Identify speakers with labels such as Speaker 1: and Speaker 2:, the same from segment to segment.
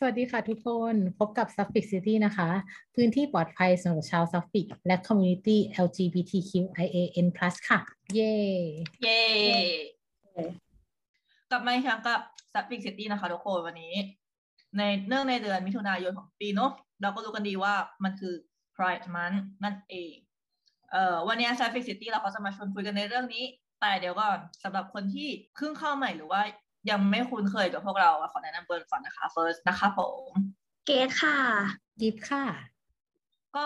Speaker 1: สวัสดีค่ะทุกคน พบกับ Suffolk City นะคะ พื้นที่ปลอดภัยสำหรับชาว Suffolk และ Community LGBTQIAN+ ค่ะ เย้
Speaker 2: เย้กลับมาอีกครั้งกับ Suffolk City นะคะทุกคนวันนี้ ในเนื่องในเดือนมิถุนายนของปีเนาะเราก็รู้กันดีว่ามันคือ Pride Month นั่นเองเอ่อวันนี้ Suffolk City เราก็จะมาชวนคุยกันในเรื่องนี้ แต่เดี๋ยวก่อนสำหรับคนที่เพิ่งเข้าใหม่หรือว่า ยังไม่คุ้นเคยกับพวกเราขอแนะนำตัวก่อนนะคะ first นะคะผม
Speaker 3: เกดค่ะ
Speaker 1: ยิปค่ะ
Speaker 2: ก็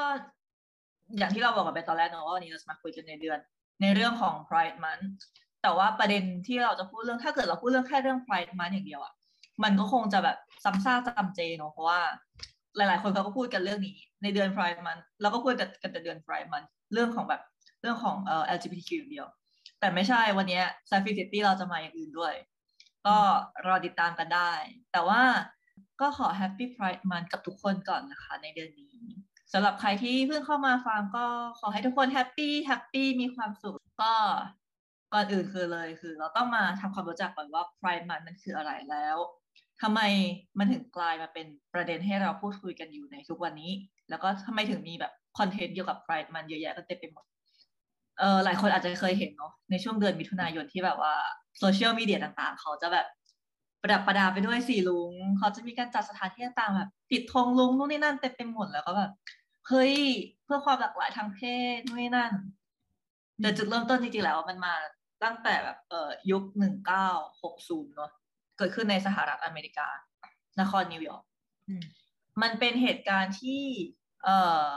Speaker 2: อย่างที่เราบอกกันไปตอนแรกเนอะว่าวันนี้เราจะมาคุยกันในเดือน ในเรื่องของ Pride Month แต่ว่าประเด็นที่เราจะพูดเรื่องถ้าเกิดเราพูดเรื่องแค่เรื่อง Pride Month อย่างเดียวอะมันก็คงจะแบบซ้ำซากจำเจเนอะเพราะว่าหลาย ๆ คนเขาก็พูดกันเรื่องนี้ ในเดือน Pride Month เราก็พูดกันแต่เดือน Pride Month เรื่องของแบบเรื่องของเอ่อ LGBTQ อย่างเดียว แต่ไม่ใช่วันนี้ s a f i City เราจะมาอย่างอื่นด้วย ก็รอติดตามกันได้ แต่ว่าก็ขอ Happy Pride Month กับทุกคนก่อนนะคะในเดือนนี้สำหรับใครที่เพิ่งเข้ามาฟังก็ขอให้ทุกคนแฮปปี้แฮปปี้มีความสุขก็ก่อนอื่นคือเลยคือ เราต้องมาทำความรู้จักก่อนว่า Pride Month มันคืออะไรแล้วทำไมมันถึงกลายมาเป็นประเด็นให้เราพูดคุยกันอยู่ในทุกวันนี้ แล้วก็ทำไมถึงมีแบบคอนเทนต์เกี่ยวกับ Pride Month เยอะแยะกันเต็มไปหมดเออหลายคนอาจจะเคยเห็นเนาะในช่วงเดือนมิถุนายนที่แบบว่า โซเชียลมีเดียต่างๆ เขาจะแบบประดับประดาไปด้วยสีลุง เขาจะมีการจัดสถานที่ต่างๆแบบติดธงลุงนู่นนี่นั่นเต็มไปหมดแล้วก็แบบเฮ้ยเพื่อความหลากหลายทางเพศนู่นนี่นั่นแต่จุดเริ่มต้นจริงๆแล้วมันมาตั้งแต่แบบเอ่อยุคหนึ่งเก้าหกศูนย์เนาะเกิดขึ้นในสหรัฐอเมริกา นครนิวยอร์กมันเป็นเหตุการณ์ที่เอ่อ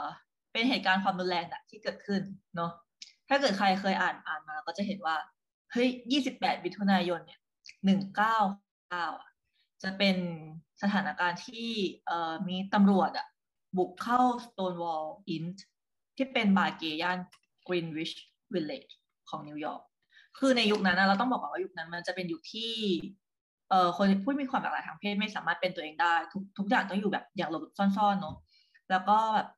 Speaker 2: เป็นเหตุการณ์ความรุนแรงอะที่เกิดขึ้นเนาะถ้าเกิดใครเคยอ่านอ่านมาก็จะเห็นว่า เฮ้ยยี่สิบแปดมิถุนายนเนี่ยหนึ่งเก้าเก้าจะเป็นสถานการณ์ที่มีตำรวจอะบุกเข้า Stonewall Inn ที่เป็นบาร์เกย่าน Greenwich Village ของนิวยอร์ก คือในยุคนั้นนะเราต้องบอกก่อนว่ายุคนั้นมันจะเป็นยุคที่ เอ่อคนผู้มีความหลากหลายทางเพศไม่สามารถเป็นตัวเองได้ ทุกทุกอย่างต้องอยู่แบบอย่างหลบซ่อนๆเนาะ แล้วก็แบบ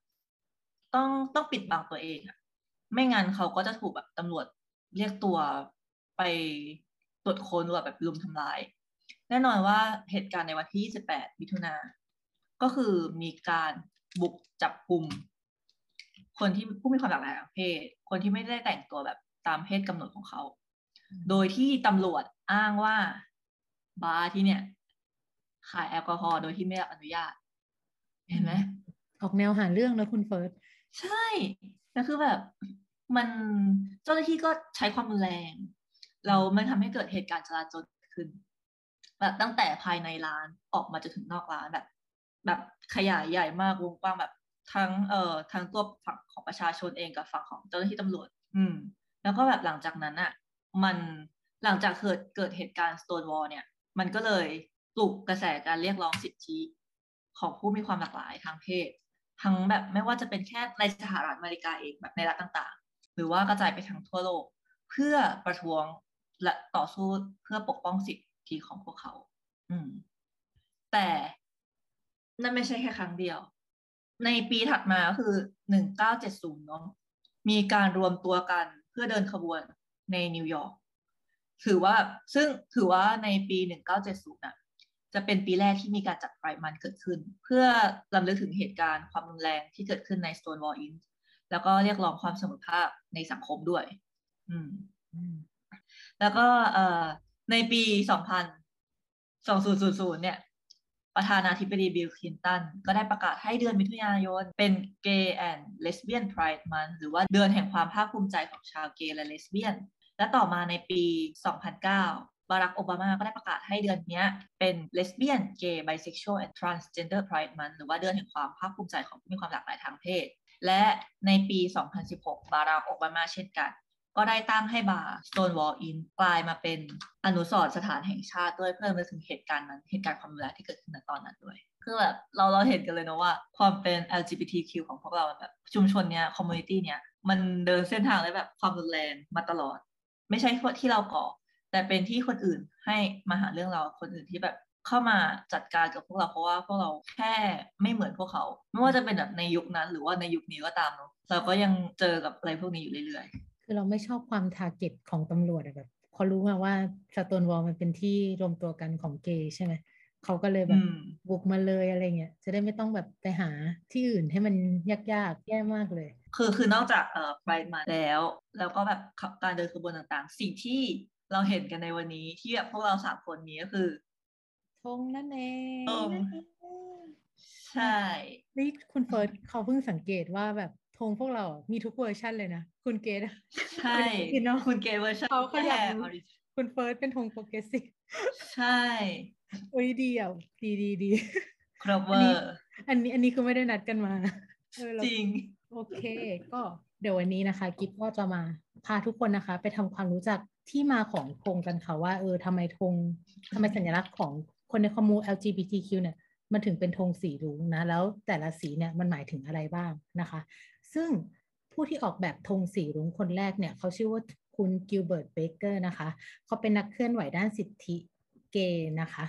Speaker 2: ต้องต้องปิดบังตัวเองอะไม่งั้นเขาก็จะถูกแบบตำรวจเรียกตัว ไปตรวจค้นว่าแบบลุมทำลาย แน่นอนว่าเหตุการณ์ในวันที่ 28 มิถุนาก็คือมีการบุกจับกลุ่ม คนที่ผู้มีความหลากหลายทางเพศ คนที่ไม่ได้แต่งตัวแบบตามเพศกำหนดของเขา โดยที่ตำรวจอ้างว่าบาร์ที่เนี่ย ขายแอลกอฮอล์โดยที่ไม่ได้อนุญาต เห็นไหม
Speaker 1: ออกแนวหาเรื่องนะคุณเฟิร์ส
Speaker 2: ใช่แต่คือแบบ มันเจ้าหน้าที่ก็ใช้ความรุนแรง เรามันทำให้เกิดเหตุการณ์จลาจลขึ้น แบบตั้งแต่ภายในร้านออกมาจนถึงนอกร้านแบบ แบบขยายใหญ่มากวงกว้างแบบทั้งเอ่อทั้งตัวฝั่งของประชาชนเองกับฝั่งของเจ้าหน้าที่ตำรวจ อืม แล้วก็แบบหลังจากนั้นอะ มันหลังจากเกิดเกิดเหตุการณ์ Stonewall เนี่ย มันก็เลยปลุกกระแสการเรียกร้องสิทธิของผู้มีความหลากหลายทางเพศ ทั้งแบบไม่ว่าจะเป็นแค่ในสหรัฐอเมริกาเองแบบในรัฐต่างๆ หรือว่ากระจายไปทั้งทั่วโลก เพื่อประท้วง และต่อสู้เพื่อปกป้องสิทธิของพวกเขา อืม แต่นั่นไม่ใช่แค่ครั้งเดียว ในปีถัดมาคือหนึ่งเก้าเจ็ดศูนย์เนาะมีการรวมตัวกันเพื่อเดินขบวนในนิวยอร์กถือว่าซึ่งถือว่าในปีหนึ่งเก้าเจ็ดศูนย์น่ะจะเป็นปีแรกที่มีการจัดไฟมันเกิดขึ้น เพื่อลำลึกถึงเหตุการณ์ความรุนแรงที่เกิดขึ้นใน Stonewall Inn แล้วก็เรียกร้องความเสมอภาคในสังคมด้วย อืม แล้วก็เอ่อในปีสองพันสองศูนย์ศูนย์นย์เนี่ย ประธานาธิบดีบิลคลินตัน ก็ได้ประกาศให้เดือนมิถุนายน เป็น Gay and Lesbian Pride Month หรือว่าเดือนแห่งความภาคภูมิใจของชาวเกย์และเลสเบี้ยน และต่อมาในปี 2009บารักโอบามาก็ได้ประกาศให้เดือนนี้เป็น Lesbian Gay Bisexual and Transgender Pride Month หรือว่าเดือนแห่งความภาคภูมิใจของผู้มีความหลากหลายทางเพศ และในปี 2016 บารักโอบามาเช่นกัน ก็ได้ตั้งให้บาร์ Stonewall Inn กลายมาเป็นอนุสรณ์สถานแห่งชาติด้วยเพื่อมาถึงเหตุการณ์นั้นเหตุการณ์ความรุนแรงที่เกิดขึ้นในตอนนั้นด้วยคือแบบเราเราเห็นกันเลยนะว่า ความเป็น LGBTQ ของพวกเราแบบชุมชนเนี้ย community เนี้ยมันเดินเส้นทางได้แบบความรุนแรงมาตลอด ไม่ใช่ที่เราก่อ แต่เป็นที่คนอื่นให้มาหาเรื่องเราคนอื่นที่แบบเข้ามาจัดการกับพวกเราเพราะว่าพวกเราแค่ไม่เหมือนพวกเขา ไม่ว่าจะเป็นแบบในยุคนั้นหรือว่าในยุคนี้ก็ตามเนาะเราก็ยังเจอกับอะไรพวกนี้อยู่เรื่อยๆ
Speaker 1: คือเราไม่ชอบความทาร์เก็ตของตำรวจอะแบบเขารู้มาว่าสโตนวอลมันเป็นที่รวมตัวกันของเกย์ใช่ไหมเขาก็เลยแบบบุกมาเลยอะไรเงี้ยจะได้ไม่ต้องแบบไปหาที่อื่นให้มันยากๆแย่มากเลย
Speaker 2: คือคือนอกจากเอ่อไพร์มาแล้ว แล้วก็แบบการเดินขบวนต่างๆ สิ่งที่เราเห็นกันในวันนี้ที่แบบพวกเราสามคนนี้ก็คือ
Speaker 1: ธงนั่นเอง
Speaker 2: ใช่
Speaker 1: นี่คุณเฟิร์สเขาเพิ่งสังเกตว่าแบบ ธงพวกเรามีทุกเวอร์ชันเลยนะ คุณเกด
Speaker 2: ใช่คุณเกดเวอร์ชัน
Speaker 1: เขาขยันคุณเฟิร์สเป็นธง progressive
Speaker 2: ใช่
Speaker 1: โอ้ยดีอะดีดีดี
Speaker 2: ครบเวอร์
Speaker 1: อันนี้อันนี้คือไม่ได้นัดกันมา
Speaker 2: จริง
Speaker 1: โอเค ก็เดี๋ยววันนี้นะคะกิฟก็จะมาพาทุกคนนะคะ ไปทำความรู้จักที่มาของธงกันค่ะว่าเออทำไมธงทำไมสัญลักษณ์ของคนในคอมมู LGBTQ เนี่ยมันถึงเป็นธงสีรุ้งนะ แล้วแต่ละสีเนี่ยมันหมายถึงอะไรบ้างนะคะ ซึ่งผู้ที่ออกแบบธงสีรุ้งคนแรกเนี่ยเขาชื่อว่าคุณกิลเบิร์ตเบเกอร์นะคะเขาเป็นนักเคลื่อนไหวด้านสิทธิเกย์นะคะ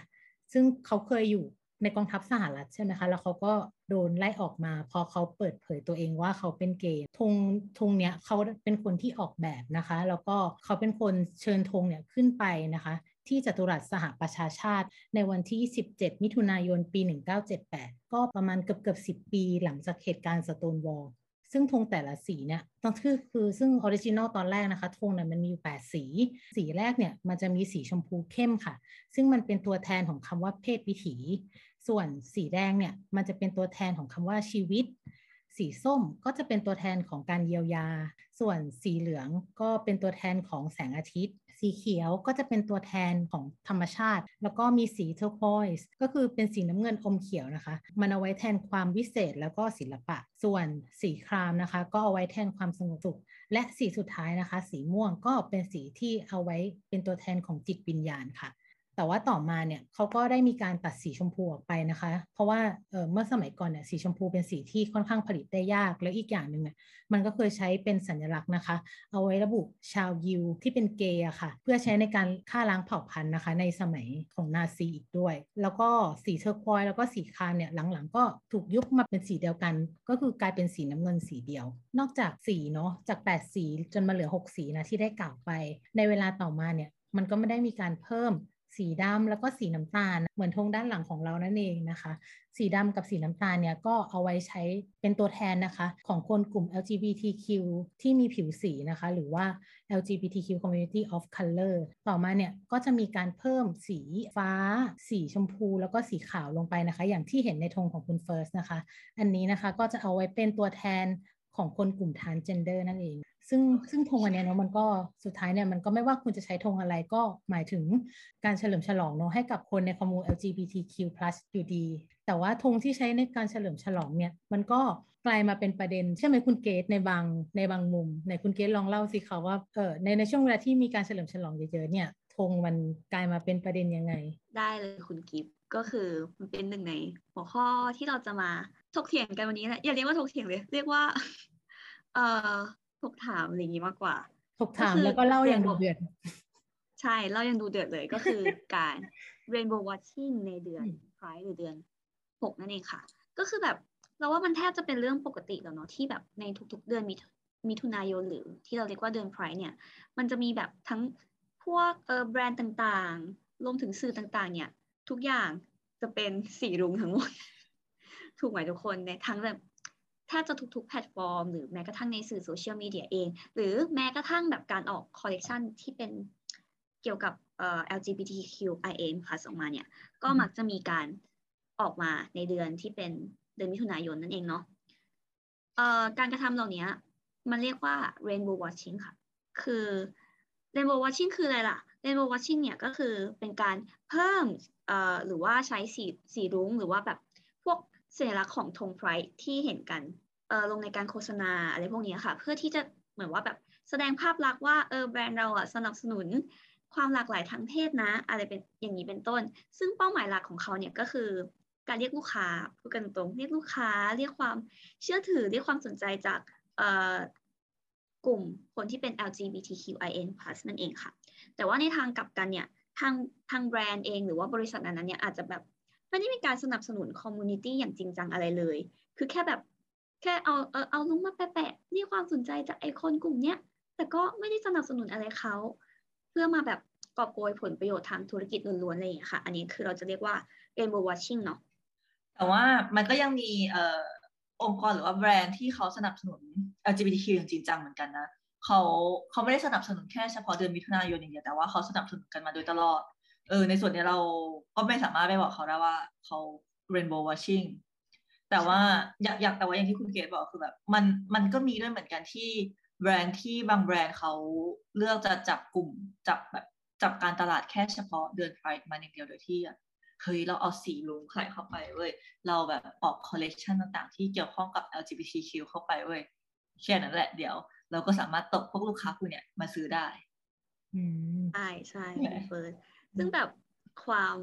Speaker 1: ซึ่งเขาเคยอยู่ในกองทัพสหรัฐใช่ไหมคะ แล้วเขาก็โดนไล่ออกมา พอเขาเปิดเผยตัวเองว่าเขาเป็นเกย์ธงธงเนี้ยเขาเป็นคนที่ออกแบบนะคะ แล้วก็เขาเป็นคนเชิญธงเนี่ยขึ้นไปนะคะ ที่จัตุรัสสหประชาชาติ ในวันที่ 17 มิถุนายนปี 1978 ก็ประมาณเกือบเกือบ10 ปีหลังจากเหตุการณ์ Stonewall ซึ่งธงแต่ละสีเนี่ยต้องคือคือซึ่ง original ตอนแรกนะคะธงเนี่ยมันมีอยู่ 8 สี สีแรกเนี่ยมันจะมีสีชมพูเข้มค่ะ ซึ่งมันเป็นตัวแทนของคำว่าเพศวิถี ส่วนสีแดงเนี่ยมันจะเป็นตัวแทนของคำว่าชีวิต สีส้มก็จะเป็นตัวแทนของการเยียวยา ส่วนสีเหลืองก็เป็นตัวแทนของแสงอาทิตย์ สีเขียวก็จะเป็นตัวแทนของธรรมชาติ แล้วก็มีสี turquoise ก็คือเป็นสีน้ำเงินอมเขียวนะคะ มันเอาไว้แทนความวิเศษแล้วก็ศิลปะ ส่วนสีครามนะคะ ก็เอาไว้แทนความสงบสุข และสีสุดท้ายนะคะ สีม่วงก็เป็นสีที่เอาไว้เป็นตัวแทนของจิตวิญญาณค่ะ แต่ว่าต่อมาเนี่ยเขาก็ได้มีการตัดสีชมพูออกไปนะคะ เพราะว่าเเมื่อสมัยก่อนเนี่ยสีชมพูเป็นสีที่ค่อนข้างผลิตได้ยาก แล้วอีกอย่างหนึ่งเนี่ยมันก็เคยใช้เป็นสัญลักษณ์นะคะ เอาไว้ระบุชาวยิวที่เป็นเกย์อะค่ะ เพื่อใช้ในการฆ่าล้างเผ่าพันธุ์นะคะ ในสมัยของนาซีอีกด้วย แล้วก็สีเทอร์ควอยแล้วก็สีคามเนี่ยหลังๆ ก็ถูกยุบมาเป็นสีเดียวกัน ก็คือกลายเป็นสีน้ำเงินสีเดียว นอกจากสีเนาะจาก 8 สีจนมาเหลือ 6 สีนะที่ได้กล่าวไป ในเวลาต่อมาเนี่ยมันก็ไม่ได้มีการเพิ่ม สีดำแล้วก็สีน้ำตาล เหมือนธงด้านหลังของเรานั่นเองนะคะ สีดำกับสีน้ำตาลเนี่ยก็เอาไว้ใช้เป็นตัวแทนนะคะ ของคนกลุ่ม LGBTQ ที่มีผิวสีนะคะ หรือว่า LGBTQ Community of Color ต่อมาเนี่ยก็จะมีการเพิ่มสีฟ้า สีชมพู แล้วก็สีขาวลงไปนะคะ อย่างที่เห็นในธงของคุณเฟิร์สนะคะ อันนี้นะคะก็จะเอาไว้เป็นตัวแทนของคนกลุ่มทานเจนเดอร์นั่นเอง ซึ่งซึ่งธงอันนี้เนาะมันก็สุดท้ายเนี่ยมันก็ไม่ว่าคุณจะใช้ธงอะไรก็หมายถึงการเฉลิมฉลองเนาะให้กับคนในคอมมู LGBTQ+ อยู่ดี แต่ว่าธงที่ใช้ในการเฉลิมฉลองเนี่ยมันก็กลายมาเป็นประเด็นใช่ไหมคุณเกตในบางในบางมุมในคุณเกตลองเล่าสิคะว่าเออในในช่วงเวลาที่มีการเฉลิมฉลองเยอะๆเนี่ยธงมันกลายมาเป็นประเด็นยังไง
Speaker 3: ได้เลยคุณกิฟก็คือมันเป็นหนึ่งในหัวข้อที่เราจะมาถกเถียงกันวันนี้แหละอย่าเรียกว่าถกเถียงเลย เรียกว่าเอ่อ ถกถามอะไรอย่างนี้มากกว่า
Speaker 1: ถกถามแล้วก็เล่าอย่างดูเดือด
Speaker 3: ใช่เล่าอย่างดูเดือดเลยก็คือการ rainbow watching ในเดือนพายหรือเดือนหกนั่นเองค่ะ ก็คือแบบเราว่ามันแทบจะเป็นเรื่องปกติแล้วเนาะที่แบบในทุกๆเดือนมีมิถุนายนหรือที่เราเรียกว่าเดือนไพร์เนี่ย มันจะมีแบบทั้งพวกเออแบรนด์ต่างๆ รวมถึงสื่อต่างๆ เนี่ย ทุกอย่างจะเป็นสีรุ้งทั้งหมด ถูกไหมทุกคนในทั้งแบบ แทบจะทุกๆแพลตฟอร์ม หรือแม้กระทั่งในสื่อโซเชียลมีเดียเอง หรือแม้กระทั่งแบบการออกคอลเลกชันที่เป็นเกี่ยวกับเอ่อ LGBTQIA+ ออกมาเนี่ย ก็มักจะมีการออกมาในเดือนที่เป็นเดือนมิถุนายนนั่นเองเนาะเอ่อการกระทำเหล่านี้มันเรียกว่า rainbow washing ค่ะ คือ rainbow watching คืออะไรล่ะ rainbow watching เนี่ยก็คือเป็นการเพิ่มเอ่อหรือว่าใช้สีสีรุ้งหรือว่าแบบ สัญลักษณ์ของธงไพร์ที่เห็นกันเออลงในการโฆษณาอะไรพวกนี้ค่ะ เพื่อที่จะเหมือนว่าแบบแสดงภาพลักษณ์ว่าเออแบรนด์เราอะสนับสนุนความหลากหลายทางเพศนะ อะไรเป็นอย่างนี้เป็นต้น ซึ่งเป้าหมายหลักของเขาเนี่ยก็คือ การเรียกลูกค้าพูดกันตรงเรียกลูกค้าเรียกความเชื่อถือเรียกความสนใจจากกลุ่มคนที่เป็น LGBTQIN+ นั่นเองค่ะ แต่ว่าในทางกลับกันเนี่ยทางทางแบรนด์เองหรือว่าบริษัทนั้นเนี่ยอาจจะแบบ ไม่ได้มีการสนับสนุนคอมมูนิตี้อย่างจริงจังอะไรเลย คือแค่แบบแค่เอาเอาเอาลุงมาแปะๆนี่ความสนใจจากไอคนกลุ่มเนี้ย แต่ก็ไม่ได้สนับสนุนอะไรเขา เพื่อมาแบบกอบโกยผลประโยชน์ทางธุรกิจล้วนๆอะไรอย่างเงี้ยค่ะ อันนี้คือเราจะเรียกว่า rainbow watching เนาะ
Speaker 2: แต่ว่ามันก็ยังมีเอ่อองค์กรหรือว่าแบรนด์ที่เขาสนับสนุน LGBTQ อย่างจริงจังเหมือนกันนะเขาเขาไม่ได้สนับสนุนแค่เฉพาะเดือนมิถุนายนอย่างเดียวแต่ว่าเขาสนับสนุนกันมาโดยตลอด เออในส่วนนี้เราก็ไม่สามารถไปบอกเขาได้ว่าเขา rainbow watching แต่ว่าอยากอยากแต่ว่าอย่างที่คุณเกดบอกคือแบบมันมันก็มีด้วยเหมือนกันที่แบรนด์ที่บางแบรนด์เขาเลือกจะจับกลุ่มจับแบบจับการตลาดแค่เฉพาะเดือนไพร์มาอย่างเดียวโดยที่เฮ้ยเราเอาสีรุ้งใส่เข้าไปเว้ยเราแบบออกคอลเลกชันต่างๆ ที่เกี่ยวข้องกับ LGBTQ เข้าไปเว้ยแค่นั้นแหละเดี๋ยว เราก็สามารถตกพวกลูกค้ากลุ่มเนี่ยมาซื้อได้
Speaker 1: อืม
Speaker 3: ใช่ใช่
Speaker 2: ใช่
Speaker 3: เฟิร์ส ซึ่งแบบความ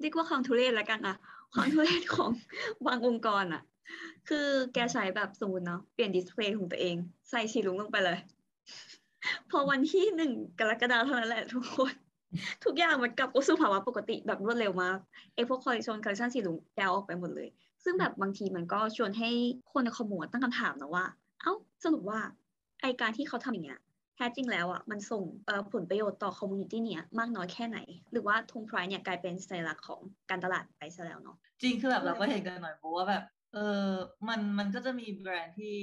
Speaker 3: เรียกว่าความทุเรศแล้วกันอะความทุเรศของบางองค์กรอะคือแกใช้แบบสมมติเนาะเปลี่ยน display ของตัวเอง ใส่สีรุ้งลงไปเลย พอวันที่หนึ่งกรกฎาคมเท่านั้นแหละทุกคน ทุกอย่างมันกลับเข้าสู่ภาวะปกติแบบรวดเร็วมากไอพวกคอลเลคชันคอลเลคชันสีรุ้งแกะออกไปหมดเลย ซึ่งแบบบางทีมันก็ชวนให้คนใน commu ตั้งคำถามนะว่า เอ้าสรุปว่าไอการที่เขาทำอย่างเงี้ย แท้จริงแล้วอะมันส่งผลประโยชน์ต่อ community เนี่ยมากน้อยแค่ไหน หรือว่าธง Pride เนี่ยกลายเป็นสัญลักษณ์ของการตลาดไปซะแล้วเนาะ
Speaker 2: จริงคือแบบเราก็เห็นกันหน่อยเพราะว่าแบบเออมันมันก็จะมีแบรนด์ที่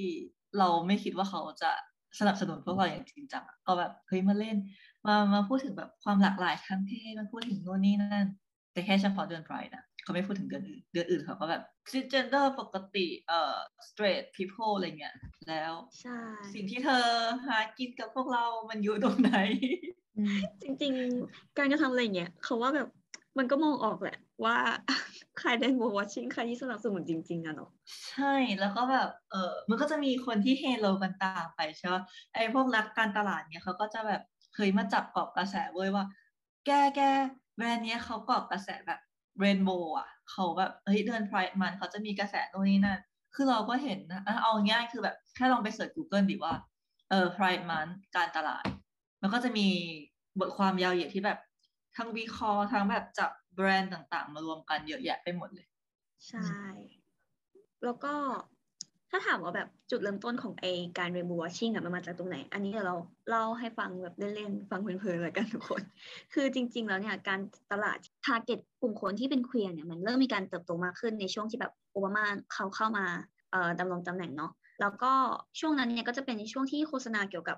Speaker 2: เราไม่คิดว่าเขาจะสนับสนุนพวกเราอย่างจริงจังอะก็แบบเฮ้ยมาเล่น มามาพูดถึงแบบความหลากหลายทางเพศมาพูดถึงโน่นนี่นั่น แต่แค่เฉพาะเดือนไพร์นะ เขาไม่พูดถึงเดือนอื่น เดือนอื่นเขาก็แบบ cisgender ปกติเอ่อ straight people อะไรเงี้ยแล้ว
Speaker 3: ใช่
Speaker 2: สิ่งที่เธอหากินกับพวกเรา มันอยู่ตรงไหน
Speaker 1: อืม
Speaker 3: จริง ๆ การกระทำอะไรอย่างเงี้ยเขาว่าแบบมันก็มองออกแหละว่าใครเล่นโบว์ชิ่งใครที่สนับสนุนจริง ๆอะเนาะ
Speaker 2: ใช่แล้วก็แบบเออมันก็จะมีคนที่เฮโลกันตามไปใช่ไหมไอ้พวกนักการตลาดเนี่ยเขาก็จะแบบเคยมาจับเกาะกระแสเว้ยว่า แกแกแบรนด์เนี้ยเขาเกาะกระแสแบบ rainbow อะ เขาแบบเฮ้ยเดือน Pride มันเขาจะมีกระแสโน่นนี่นั่นคือเราก็เห็นนะอะเอาง่ายคือแบบแค่ลองไปเสิร์ช Google ดิว่าเออ Pride Month การตลาด มันก็จะมีบทความยาวเหยียดที่แบบทั้งวิเคราะห์ทั้งแบบจับแบรนด์ต่างๆ มารวมกันเยอะแยะไปหมดเลย
Speaker 3: ใช่ แล้วก็ ถ้าถามว่าแบบจุดเริ่มต้นของไอการ rainbow watching อะมันมาจากตรงไหน อันนี้เดี๋ยวเราเล่าให้ฟังแบบเล่นๆ ฟังเพลินๆแล้วกันทุกคน คือจริง ๆ แล้วเนี่ยการตลาด target กลุ่มคนที่เป็นเคลียร์เนี่ยมันเริ่มมีการเติบโตมากขึ้นในช่วงที่แบบโอบามาเขาเข้ามาเอ่อดำรงตำแหน่งเนาะ แล้วก็ช่วงนั้นเนี่ยก็จะเป็นในช่วงที่โฆษณาเกี่ยวกับ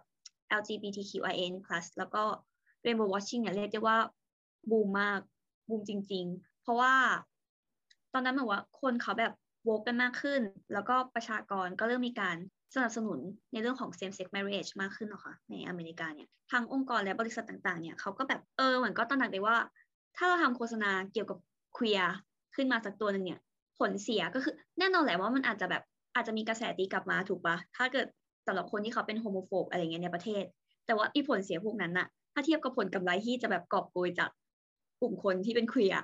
Speaker 3: LGBTQIN+ แล้วก็ rainbow watching เนี่ยเรียกได้ว่าบูมมากบูมจริง ๆ เพราะว่าตอนนั้นเหมือนว่าคนเขาแบบ โวกกันมากขึ้น แล้วก็ประชากรก็เริ่มมีการสนับสนุนในเรื่องของ same sex marriage มากขึ้นเนาะค่ะในอเมริกาเนี่ยทางองค์กรและบริษัทต่างๆเนี่ยเขาก็แบบเออเหมือนก็ตระหนักได้ว่า ถ้าเราทำโฆษณาเกี่ยวกับ queer ขึ้นมาสักตัวหนึ่งเนี่ยผลเสียก็คือแน่นอนแหละว่ามันอาจจะแบบอาจจะมีกระแสตีกลับมาถูกปะถ้าเกิดสำหรับคนที่เขาเป็นโฮโมโฟบอะไรเงี้ยในประเทศ แต่ว่าอีผลเสียพวกนั้นน่ะ ถ้าเทียบกับผลกำไรที่จะแบบกอบโกยจากกลุ่มคนที่เป็นเคลียร์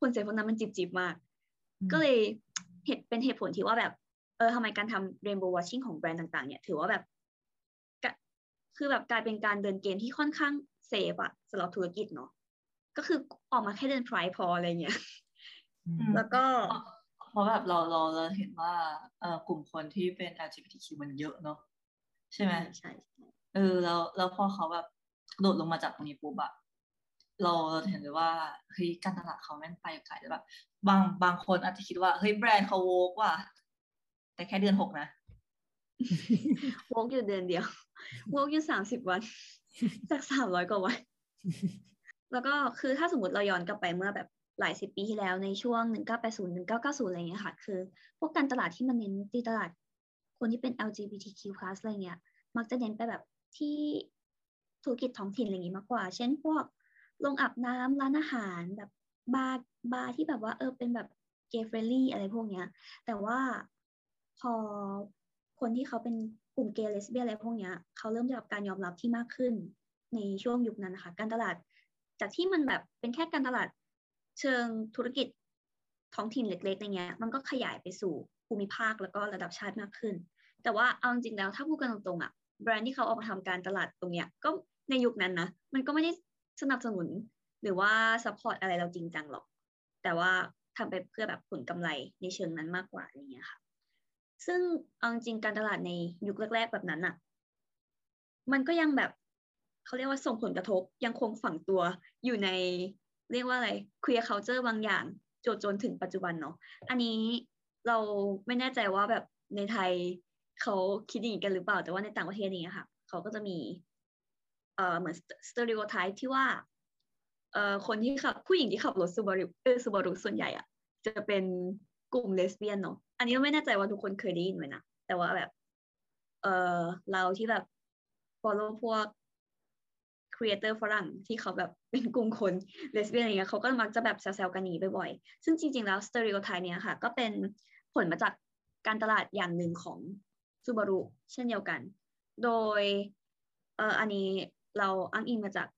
Speaker 3: ผลเสียพวกนั้นมันจิบๆมาก ก็เลย เหตุเป็นเหตุผลที่ว่าแบบเออทำไมการทำ rainbow watching ของแบรนด์ต่าง ๆ เนี่ยถือว่าแบบกะคือแบบกลายเป็นการเดินเกมที่ค่อนข้างเซฟอะสำหรับธุรกิจเนาะก็คือออกมาแค่เดินไพร์พออะไรเงี้ย
Speaker 1: อืม
Speaker 2: อืม
Speaker 3: แล้วก็
Speaker 2: เพราะแบบเราเราเราเห็นว่าเอ่อกลุ่มคนที่เป็น LGBTQ มันเยอะเนาะใช่ไหม
Speaker 3: ใช่ใช่
Speaker 2: เออแล้วแล้วพอเขาแบบโดดลงมาจากตรงนี้ปุ๊บอะ เราเราเห็นเลยว่าเฮ้ยการตลาดเขาแม่งไปไกลแล้วแบบบางบางคนอาจจะคิดว่าเฮ้ยแบรนด์เขาโวกว่ะแต่แค่เดือนหกนะ
Speaker 3: วอกอยู่เดือนเดียววอกอยู่สามสิบวัน จากสามร้อยกว่าวัน แล้วก็คือถ้าสมมติเราย้อนกลับไปเมื่อแบบหลายสิบปีที่แล้วในช่วง1980 1990อะไรเงี้ยค่ะ คือ พวกการตลาดที่มันเน้นตีตลาด คนที่เป็น LGBTQ+ อะไรเงี้ย มักจะเน้นไปแบบที่ธุรกิจท้องถิ่นอะไรอย่างงี้มากกว่า เช่นพวก โรงอาบน้ำร้านอาหารแบบบาร์บาร์ที่แบบว่าเออเป็นแบบเกย์ friendly อะไรพวกเนี้ย แต่ว่าพอคนที่เขาเป็นกลุ่มเกย์เลสเบี้ยนอะไรพวกเนี้ยเขาเริ่มได้รับการยอมรับที่มากขึ้นในช่วงยุคนั้นนะคะ การตลาดจากที่มันแบบเป็นแค่การตลาดเชิงธุรกิจท้องถิ่นเล็กๆอะไรเงี้ย มันก็ขยายไปสู่ภูมิภาคแล้วก็ระดับชาติมากขึ้น แต่ว่าเอาจริงแล้วถ้าพูดกันตรงๆอะแบรนด์ที่เขาออกมาทำการตลาดตรงเนี้ยก็ในยุคนั้นนะมันก็ไม่ได้ สนับสนุนหรือว่า support อะไรเราจริงจังหรอก แต่ว่าทำไปเพื่อแบบผลกำไรในเชิงนั้นมากกว่าอะไรเงี้ยค่ะ ซึ่งเอาจริงการตลาดในยุคแรก ๆ แบบนั้นอะมันก็ยังแบบเขาเรียกว่าส่งผลกระทบยังคงฝังตัวอยู่ในเรียกว่าอะไร queer culture บางอย่างจนจนถึงปัจจุบันเนาะอันนี้เราไม่แน่ใจว่าแบบในไทยเขาคิดอย่างนี้กันหรือเปล่า แต่ว่าในต่างประเทศนี้ค่ะ เขาก็จะมี เอ่อเหมือนสเตอริโอไทป์ที่ว่าเอ่อคนที่ขับผู้หญิงที่ขับรถซูบารุเออซูบารุส่วนใหญ่อะจะเป็นกลุ่มเลสเบี้ยนเนาะอันนี้ไม่แน่ใจว่าทุกคนเคยได้ยินไหมนะแต่ว่าแบบเออเราที่แบบ follow พวก creator ฝรั่งที่เขาแบบเป็นกลุ่มคนเลสเบี้ยนอะไรเงี้ยเขาก็มักจะแบบแซวๆกันนี้บ่อยๆ ซึ่งจริงๆ แล้ว stereotype เนี้ยค่ะ ก็เป็นผลมาจากการตลาดอย่างหนึ่งของซูบารุเช่นเดียวกัน โดยเอออันนี้ เราอ้างอิงมาจาก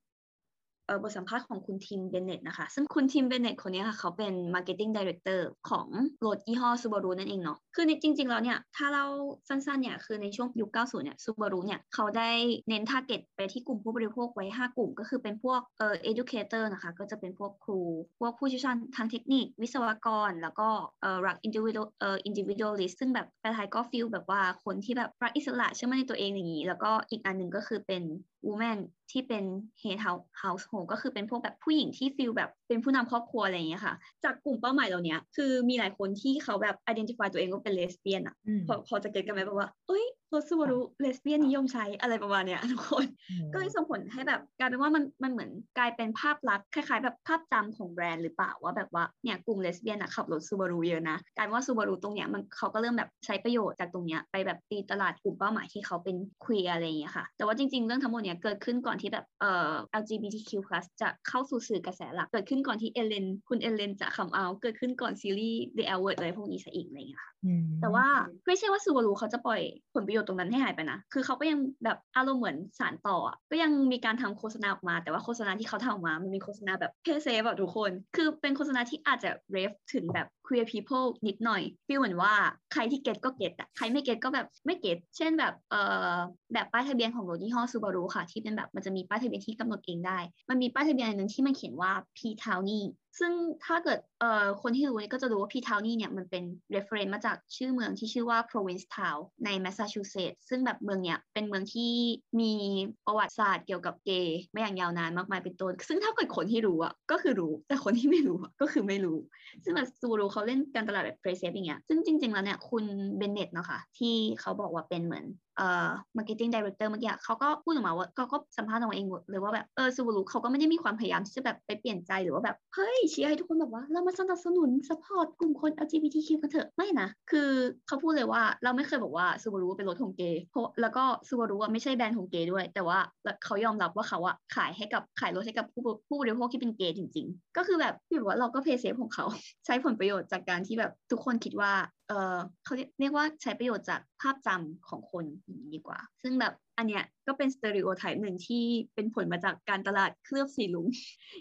Speaker 3: บทสัมภาษณ์ของคุณทิมเบนเน็ตนะคะ ซึ่งคุณทิมเบนเน็ตคนนี้ค่ะเขาเป็น Marketing Director ของรถยี่ห้อซูบารุนั่นเองเนาะคือจริง ๆ แล้วเนี่ย ถ้าเราสั้นๆเนี่ย คือในช่วงยุค 90 เนี่ยซูบารุเนี่ย เขาได้เน้น target ไปที่กลุ่มผู้บริโภคไว้ 5 กลุ่ม ก็คือเป็นพวกเอ่อ educator นะคะ ก็จะเป็นพวกครู พวกผู้เชี่ยวชาญทางเทคนิค วิศวกร แล้วก็เอ่อรัก individual เอ่อ individualist ซึ่งแบบแปลไทยก็ฟีลแบบว่าคนที่แบบรักอิสระเชื่อมั่นในตัวเองอย่างนี้ แล้วก็อีกอันหนึ่งก็คือเป็น woman ที่เป็น head house household ก็คือเป็นพวกแบบผู้หญิงที่ฟีลแบบเป็นผู้นำครอบครัวอะไรอย่างเงี้ยค่ะ จากกลุ่มเป้าหมายเหล่านี้คือมีหลายคนที่เขาแบบ identify ตัวเองว่าเป็นเลสเบี้ยนอะ
Speaker 1: อืม
Speaker 3: พอพอจะเก็ตกันไหมแบบว่า เอ้ยรถซูบารุเลสเบี้ยนนิยมใช้อะไรประมาณเนี้ยทุกคน ก็เลยส่งผลให้แบบกลายเป็นว่ามันมันเหมือนกลายเป็นภาพลักษณ์คล้ายๆแบบภาพจำของแบรนด์หรือเปล่าว่าแบบว่าเนี่ยกลุ่มเลสเบี้ยนอะขับรถซูบารุเยอะนะกลายเป็นว่าซูบารุตรงเนี้ยมันเขาก็เริ่มแบบใช้ประโยชน์จากตรงเนี้ยไปแบบตีตลาดกลุ่มเป้าหมายที่เขาเป็นควีอะไรอย่างเงี้ยค่ะ แต่ว่าจริงๆ เรื่องทั้งหมดเนี้ยเกิดขึ้นก่อนที่แบบเอ่อ LGBTQ+ จะเข้าสู่สื่อกระแสหลัก เกิดขึ้นก่อนที่เอเลนคุณเอเลนจะ come out เกิดขึ้นก่อนซีรีส์ The L Word อะไรพวกนี้ซะอีกอะไรอย่างเงี้ยค่ะ
Speaker 1: อืม
Speaker 3: แต่ว่าไม่ใช่ว่าซูบารุเขาจะปล่อยผลประโยชน์ตรงนั้นให้หายไปนะ คือเขาก็ยังแบบอารมณ์เหมือนสานต่ออะก็ยังมีการทำโฆษณาออกมา แต่ว่าโฆษณาที่เขาทำออกมา มันเป็นโฆษณาแบบ play safe อะทุกคน คือเป็นโฆษณาที่อาจจะ ref ถึงแบบ queer people นิดหน่อย feel เหมือนว่าใครที่ get ก็ get อะใครไม่ get ก็แบบไม่ get เช่นแบบเอ่อแบบป้ายทะเบียนของรถยี่ห้อซูบารุค่ะ ที่เป็นแบบมันจะมีป้ายทะเบียนที่กำหนดเองได้ มันมีป้ายทะเบียนอันหนึ่งที่มันเขียนว่า P Townie ซึ่งถ้าเกิดเอ่อคนที่รู้เนี่ยก็จะรู้ว่า P Townie เนี่ยมันเป็น reference มาจากชื่อเมืองที่ชื่อว่า Provincetown ใน Massachusetts ซึ่งแบบเมืองเนี่ยเป็นเมืองที่มีประวัติศาสตร์เกี่ยวกับเกย์มาอย่างยาวนานมากมายเป็นต้นซึ่งถ้าเกิดคนที่รู้อะก็คือรู้แต่คนที่ไม่รู้ก็คือไม่รู้ ซึ่งแบบซูรูเขาเล่นการตลาดแบบเพรสเซฟอย่างเงี้ยซึ่งจริง ๆ แล้วเนี่ยคุณเบนเน็ตเนาะค่ะที่เขาบอกว่าเป็นเหมือน เอ่อ marketing director เมื่อกี้เขาก็พูดออกมาว่าเขาก็สัมภาษณ์ออกมาเองหมดเลยว่าแบบเออซูบารุเขาก็ไม่ได้มีความพยายามที่จะแบบไปเปลี่ยนใจหรือว่าแบบ เฮ้ยเชียร์ให้ทุกคนแบบว่าเรามาสนับสนุน support กลุ่มคน LGBTQ กันเถอะไม่นะ คือเขาพูดเลยว่าเราไม่เคยบอกว่าซูบารุเป็นรถของเกย์เพราะแล้วก็ซูบารุอะไม่ใช่แบรนด์ของเกย์ด้วย แต่ว่าเขายอมรับว่าเขาอะขายให้กับขายรถให้กับผู้บผู้บริโภคที่เป็นเกย์จริง ๆ ก็คือแบบคือแบบว่าเราก็ play safe ของเขา ใช้ผลประโยชน์จากการที่แบบทุกคนคิดว่าเออเขาเรียกว่าใช้ประโยชน์จากภาพจำของคนอย่างนี้ดีกว่า ซึ่งแบบอันเนี้ยก็เป็นสเตอริโอไทป์หนึ่งที่เป็นผลมาจากการตลาดเคลือบสีลุง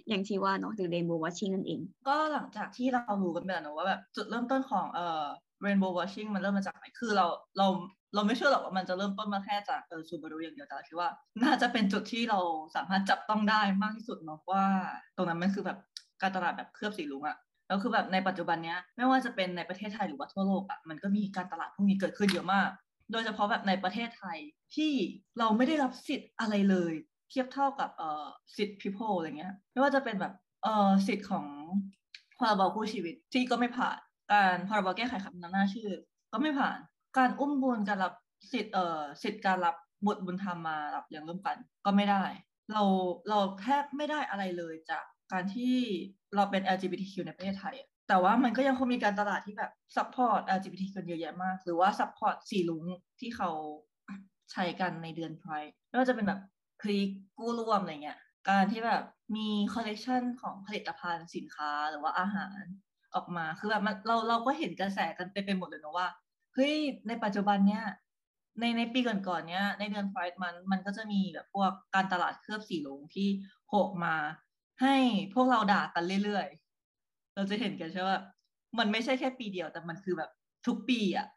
Speaker 3: อย่างที่ว่าเนาะหรือเรนโบว์วอชชิ่งนั่นเอง
Speaker 2: ก็หลังจากที่เรารู้กันไปแล้วเนอะว่าแบบจุดเริ่มต้นของเอ่อ rainbow washing มันเริ่มมาจากไหนคือเราเราเราไม่เชื่อหรอกว่ามันจะเริ่มต้นมาแค่จากเออซูบารุอย่างเดียวแต่เราคิดว่า น่าจะเป็นจุดที่เราสามารถจับต้องได้มากที่สุดเนาะว่า ตรงนั้นมันคือแบบการตลาดแบบเคลือบสีลุงอะ แล้วคือแบบในปัจจุบันเนี้ยไม่ว่าจะเป็นในประเทศไทยหรือว่าทั่วโลกอะมันก็มีการตลาดพวกนี้เกิดขึ้นเยอะมาก โดยเฉพาะแบบในประเทศไทยที่เราไม่ได้รับสิทธิ์อะไรเลย เทียบเท่ากับเอ่อสิทธิ์ people อะไรเงี้ยไม่ว่าจะเป็นแบบเอ่อสิทธิ์ของพรบคู่ชีวิตที่ก็ไม่ผ่านการพรบแก้ไขคำนำหน้าชื่อ ก็ไม่ผ่านการอุ้มบุญการรับสิทธิ์เอ่อสิทธิ์การรับบุตรบุญธรรมมารับเลี้ยงร่วมกันก็ไม่ได้ เราเราแทบไม่ได้อะไรเลยจากการที่ เราเป็น LGBTQ ในประเทศไทยอะแต่ว่ามันก็ยังคงมีการตลาดที่แบบ support LGBT กันเยอะแยะมาก หรือว่า support สีลุงที่เขาใช้กันในเดือนไพร์ไม่ว่าจะเป็นแบบคลิกกู้ร่วมอะไรเงี้ย การที่แบบมีคอลเลกชันของผลิตภัณฑ์สินค้าหรือว่าอาหารออกมา คือแบบมันเราเราก็เห็นกระแสกันเต็มไปหมดเลยนะว่า เฮ้ย ในปัจจุบันเนี้ยในในปีก่อนๆเนี้ยในเดือนไฟมันมันก็จะมีแบบพวกการตลาดเคลือบสีลุงที่โผล่มา ให้พวกเราด่ากันเรื่อยๆ เราจะเห็นกันใช่ว่า มันไม่ใช่แค่ปีเดียวแต่มันคือแบบทุกปีอะ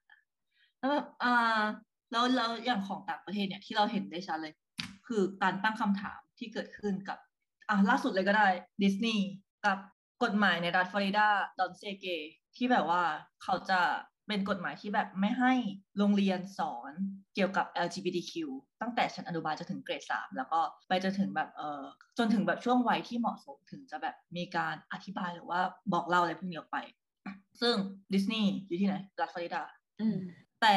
Speaker 2: แล้วแบบอ่าแล้วแล้วอย่างของต่างประเทศเนี่ยที่เราเห็นได้ชัดเลย คือการตั้งคำถามที่เกิดขึ้นกับอะล่าสุดเลยก็ได้ดิสนีย์กับกฎหมายในรัฐฟลอริดาดอนเซเกที่แบบว่าเขาจะ เป็นกฎหมายที่แบบไม่ให้โรงเรียนสอนเกี่ยวกับ LGBTQ ตั้งแต่ชั้นอนุบาลจนถึงเกรดสามแล้วก็ไปจนถึงแบบเออจนถึงแบบช่วงวัยที่เหมาะสมถึงจะแบบมีการอธิบายหรือว่าบอกเล่าอะไรพวกนี้ออกไป ซึ่งดิสนีย์อยู่ที่ไหนรัฐฟลอริดา
Speaker 3: อืม
Speaker 2: แต่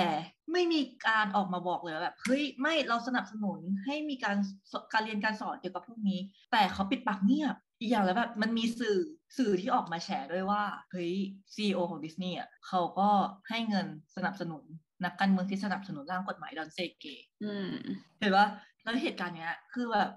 Speaker 2: ไม่มีการออกมาบอกเลยว่าแบบเฮ้ยไม่เราสนับสนุนให้มีการสการเรียนการสอนเกี่ยวกับพวกนี้ แต่เขาปิดปากเงียบ อีกอย่างแล้วแบบมันมีสื่อสื่อที่ออกมาแฉด้วยว่าเฮ้ยซีอของดิสนีย์อะเขาก็ให้เงินสนับสนุนนักการเมืองที่สนับสนุนร่างกฎหมายดอนเซเก
Speaker 3: อืม
Speaker 2: เห็นว่าแล้วเหตุการณ์เนี้ย คือแบบ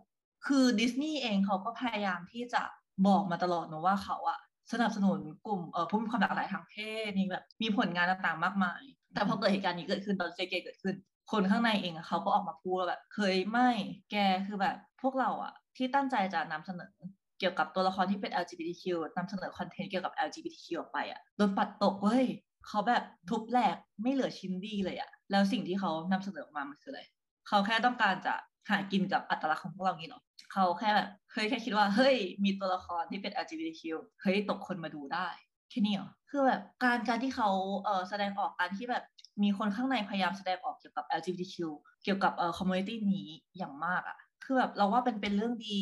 Speaker 2: คือดิสนีย์เองเขาก็พยายามที่จะบอกมาตลอดนะว่าเขาอะสนับสนุนกลุ่มเอ่อผู้มีความหลากหลายทางเพศนี่แบบมีผลงานต่างๆมากมาย แต่พอเกิดเหตุการณ์นี้เกิดขึ้นตอนเซเกเกิดขึ้น คนข้างในเองอะเขาก็ออกมาพูดว่าแบบเคยไม่แกคือแบบพวกเราอะที่ตั้งใจจะนำเสนอ เกี่ยวกับตัวละครที่เป็น LGBTQ นำเสนอคอนเทนต์เกี่ยวกับ LGBTQ ออกไปอะโดนปัดตกเว้ยเขาแบบทุบแหลกไม่เหลือชิ้นดีเลยอะแล้วสิ่งที่เขานำเสนอออกมามันคืออะไรเขาแค่ต้องการจะหากินกับอัตลักษณ์ของพวกเรางี้เนาะเขาแค่แบบเฮ้ยแค่คิดว่าเฮ้ยมีตัวละครที่เป็น LGBTQ เฮ้ยตกคนมาดูได้แค่นี้เหรอคือแบบการการที่เขาเอ่อแสดงออกการที่แบบมีคนข้างในพยายามแสดงออกเกี่ยวกับ LGBTQ เกี่ยวกับเอ่อ community นี้อย่างมากอะคือแบบเราว่าเป็นเป็นเรื่องดี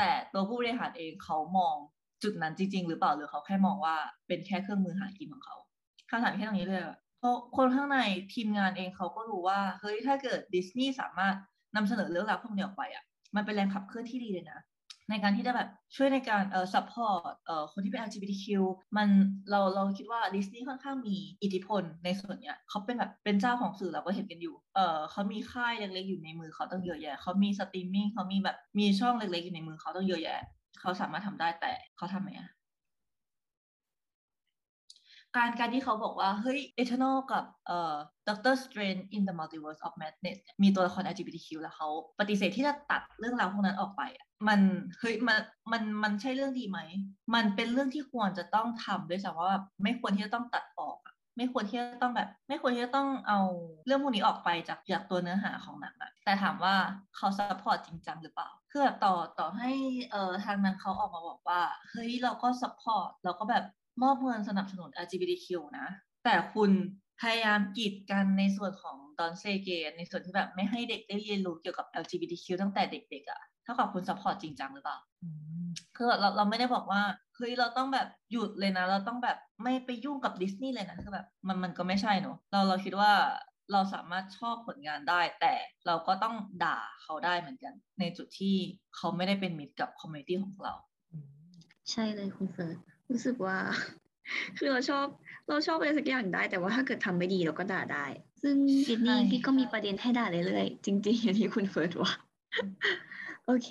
Speaker 2: แต่ตัวผู้บริหารเองเขามองจุดนั้นจริง ๆ หรือเปล่าหรือเขาแค่มองว่าเป็นแค่เครื่องมือหากินของเขาคำถามแค่ตรงนี้เลยเพราะคนข้างในทีมงานเองเขาก็รู้ว่าเฮ้ยถ้าเกิดดิสนีย์สามารถนำเสนอเรื่องราวพวกนี้ออกไปอะมันเป็นแรงขับเคลื่อนที่ดีเลยนะ ในการที่จะแบบช่วยในการเอ่อ support เอ่อคนที่เป็น LGBTQ มันเราเราคิดว่าดิสนีย์ค่อนข้างมีอิทธิพลในส่วนเนี้ยเขาเป็นแบบเป็นเจ้าของสื่อเราก็เห็นกันอยู่ เอ่อเขามีค่ายเล็กๆอยู่ในมือเขาต้องเยอะแยะเขามีสตรีมมิ่งเขามีแบบมีช่องเล็กๆอยู่ในมือเขาต้องเยอะแยะเขาสามารถทำได้แต่เขาทำไหมอะ การการที่เขาบอกว่า เฮ้ย Eternal กับเอ่อ Doctor Strange in the Multiverse of Madness เนี่ยมีตัวละคร LGBTQ แล้วเขาปฏิเสธที่จะตัดเรื่องราวพวกนั้นออกไปอะมันเฮ้ยมันมันมันใช่เรื่องดีไหม มันเป็นเรื่องที่ควรจะต้องทำด้วยซ้ำว่าแบบไม่ควรที่จะต้องตัดออกไม่ควรที่จะต้องแบบ ไม่ควรที่จะต้องเอาเรื่องพวกนี้ออกไปจากจากตัวเนื้อหาของหนังอะแต่ถามว่าเขา support จริงจังหรือเปล่า คือแบบต่อต่อให้เอ่อทางนั้นเขาออกมาบอกว่า เฮ้ยเราก็ support เราก็แบบ มอบเงินสนับสนุน LGBTQ นะ แต่คุณพยายามกีดกันในส่วนของ Don't Say Gay ในส่วนที่แบบไม่ให้เด็กได้เรียนรู้เกี่ยวกับ LGBTQ ตั้งแต่เด็กๆอะเท่ากับคุณ support จริงจังหรือเปล่า
Speaker 1: อืม
Speaker 2: คือเราเราไม่ได้บอกว่าเฮ้ยเราต้องแบบหยุดเลยนะ เราต้องแบบไม่ไปยุ่งกับดิสนีย์เลยนะคือแบบมันมันก็ไม่ใช่เนอะเราเราคิดว่าเราสามารถชอบผลงานได้ แต่เราก็ต้องด่าเขาได้เหมือนกัน ในจุดที่เขาไม่ได้เป็นมิตรกับ community ของเรา
Speaker 1: อืม
Speaker 3: ใช่เลยคุณเฟิร์ส รู้สึกว่า คือเราชอบเราชอบอะไรสักอย่างได้ แต่ว่าถ้าเกิดทำไม่ดีเราก็ด่าได้ ซึ่งดิสนีย์
Speaker 2: ใช่
Speaker 3: พี่ก็มีประเด็นให้ด่าเรื่อยๆจริงๆอย่างที่คุณเฟิร์สว่าโอเค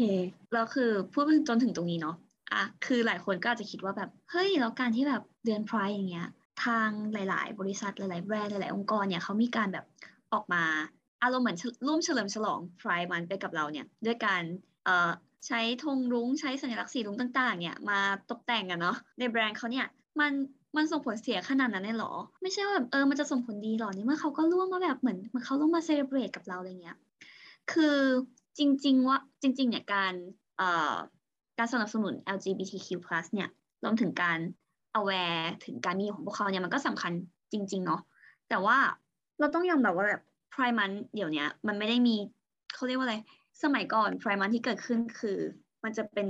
Speaker 3: แล้วคือพูดจนถึงตรงนี้เนาะอะคือหลายคนก็อาจจะคิดว่าแบบเฮ้ยแล้วการที่แบบเดือนพรายอย่างเงี้ย ทางหลาย ๆ บริษัทหลาย ๆ แบรนด์หลาย ๆ องค์กรเนี่ยเขามีการแบบออกมาอารมณ์เหมือนร่วมเฉลิมฉลองพรายมันไปกับเราเนี่ย ด้วยการเอ่อ ใช้ธงรุ้งใช้สัญลักษณ์สีรุ้งต่าง ๆ เนี่ยมาตกแต่งกันเนาะในแบรนด์เขาเนี่ยมันมันส่งผลเสียขนาดนั้นเลยหรอ ไม่ใช่ว่าแบบเออมันจะส่งผลดีหรอในเมื่อเขาก็ร่วมมาแบบเหมือนเหมือนเขาร่วมมาเซเลบรตกับเราอะไรเงี้ยคือจริง ๆ ว่าจริง ๆ เนี่ยการเอ่อการสนับสนุน LGBTQ+ เนี่ยรวมถึงการ aware ถึงการมีอยู่ของพวกเขาเนี่ยมันก็สำคัญจริง ๆ เนาะแต่ว่าเราต้องยอมรับว่าแบบ Pride Month เดี๋ยวนี้มันไม่ได้มีเขาเรียกว่าอะไร สมัยก่อน Pride Month ที่เกิดขึ้นคือ มันจะเป็น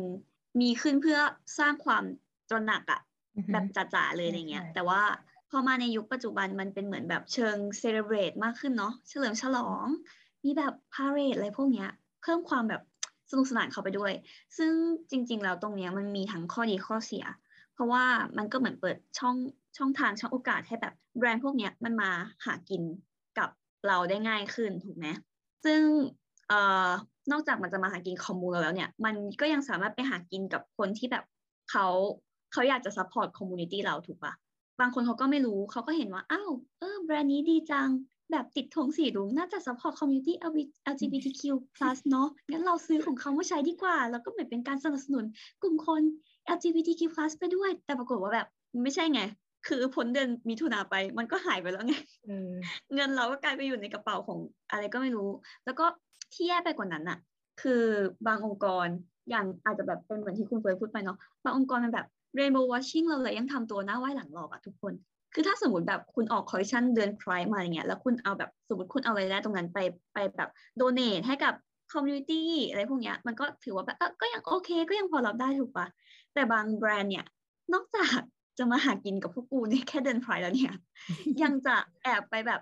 Speaker 3: มีขึ้นเพื่อสร้างความตระหนักอะ
Speaker 1: อือฮึ
Speaker 3: แบบจ๋าๆเลยอะไรเงี้ย
Speaker 1: ใช่
Speaker 3: แต่ว่าพอมาในยุคปัจจุบันมันเป็นเหมือนแบบเชิงเซเลบรตมากขึ้นเนาะเฉลิมฉลอง มีแบบพา r รดอะไรพวกเนี้ย เพิ่มความแบบสนุกสนานเข้าไปด้วย ซึ่งจริง ๆ แล้วตรงเนี้ยมันมีทั้งข้อดีข้อเสีย เพราะว่ามันก็เหมือนเปิดช่องช่องทางช่องโอกาสให้แบบแบรนด์พวกเนี้ยมันมาหากินกับเราได้ง่ายขึ้นถูกไหมซึ่งเอ่อ นอกจากมันจะมาหากิน commune เราแล้วเนี่ย มันก็ยังสามารถไปหากินกับคนที่แบบเขาเขาอยากจะ support community เราถูกปะบางคนเขาก็ไม่รู้เขาก็เห็นว่าอ้าวเออแบรนด์นี้ดีจัง แบบติดธงสีรุ้งน่าจะ support community LGBTQ+ เนอะงั้นเราซื้อของเขามาใช้ดีกว่า แล้วก็เหมือนเป็นการสนับสนุนกลุ่มคน LGBTQ+ ไปด้วย แต่ปรากฏว่าแบบไม่ใช่ไง คือพ้นเดือนมิถุนาไป มันก็หายไปแล้วไง
Speaker 1: เออ
Speaker 3: เงินเราก็กลายไปอยู่ในกระเป๋าของอะไรก็ไม่รู้ แล้วก็ ที่แย่ไปกว่านั้นอะคือบางองค์กรอย่างอาจจะแบบเป็นเหมือนที่คุณเฟิร์พูดไปเนาะบางองค์กรมันแบบ rainbow washing เราเลยยังทำตัวหน้าไหว้หลังหลอกอะทุกคน คือถ้าสมมติแบบคุณออกคอลเลคชันเดือน Pride มาอย่างเงี้ยแล้วคุณเอาแบบสมมติคุณเอารายได้ตรงนั้นไปไปแบบ donate ให้กับ community อะไรพวกเนี้ยมันก็ถือว่าแบบเออก็ยังโอเคก็ยังพอรับได้ถูกปะแต่บางแบรนด์เนี่ย นอกจากจะมาหากินกับพวกกูในแค่เดือน Pride แล้วเนี่ย ยังจะแอบไปแบบ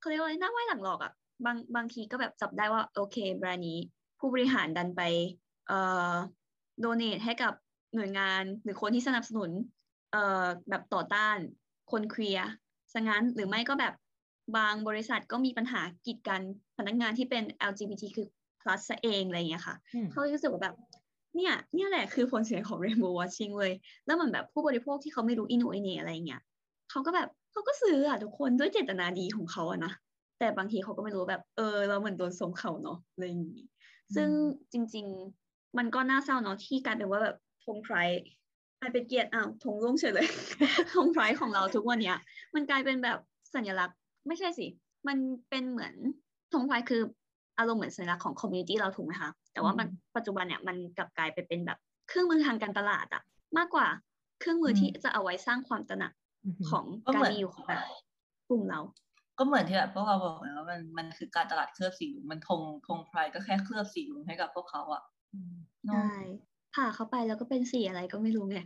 Speaker 3: เขาเรียกว่าอะไรหน้าไหว้หลังหลอกอะ บางบางทีก็แบบจับได้ว่าโอเคแบรนด์นี้ ผู้บริหารดันไปเอ่อโดเนทให้กับหน่วยงานหรือคนที่สนับสนุนเอ่อแบบต่อต้านคนเคลียร์ซะงั้นหรือไม่ก็แบบบางบริษัทก็มีปัญหากีดกันพนักงานที่เป็น LGBT คือ plus ซะเองอะไรอย่างเงี้ยค่ะ
Speaker 1: อืม
Speaker 3: เขารู้สึกว่าแบบเนี่ยเนี่ยแหละคือผลเสียของ rainbow watching เลยแล้วเหมือนแบบผู้บริโภคที่เขาไม่รู้อินโนอินเนอะไรเงี้ยเขาก็แบบเขาก็ซื้ออะทุกคนด้วยเจตนาดีของเขาอะนะ แต่บางทีเขาก็ไม่รู้แบบ เออ เราเหมือนโดนสมเขาเนาะอะไรอย่างงี้ ซึ่งจริง ๆ มันก็น่าเศร้าเนาะที่กลายเป็นว่าแบบธงไพรกลายเป็นเกียรติอ้าวธงร่วงเฉยเลยธงไพรของเราทุกวันเนี้ย มันกลายเป็นแบบสัญลักษณ์ ไม่ใช่สิ มันเป็นเหมือนธงไพรคืออารมณ์เหมือนสัญลักษณ์ของคอมมูนิตี้เราถูกไหมคะแต่ว่ามันปัจจุบันเนี่ยมันกลับกลายไปเป็นแบบเครื่องมือทางการตลาดอะมากกว่าเครื่องมือที่จะเอาไว้สร้างความตระหนัก
Speaker 1: อือหือ
Speaker 3: ของ
Speaker 2: ก็
Speaker 3: การ
Speaker 2: เหมือน
Speaker 3: มีอยู่ของแบบกลุ่มเรา
Speaker 2: ก็เหมือนที่แบบพวกเราบอกไงว่ามันมันคือการตลาดเคลือบสีลุงมันธงธงไพรก็แค่เคลือบสีลุงให้กับพวกเขาอะ
Speaker 1: อืม
Speaker 2: เนอะ
Speaker 3: ใช่ผ่าเข้าไปแล้วก็เป็นสีอะไรก็ไม่รู้ไง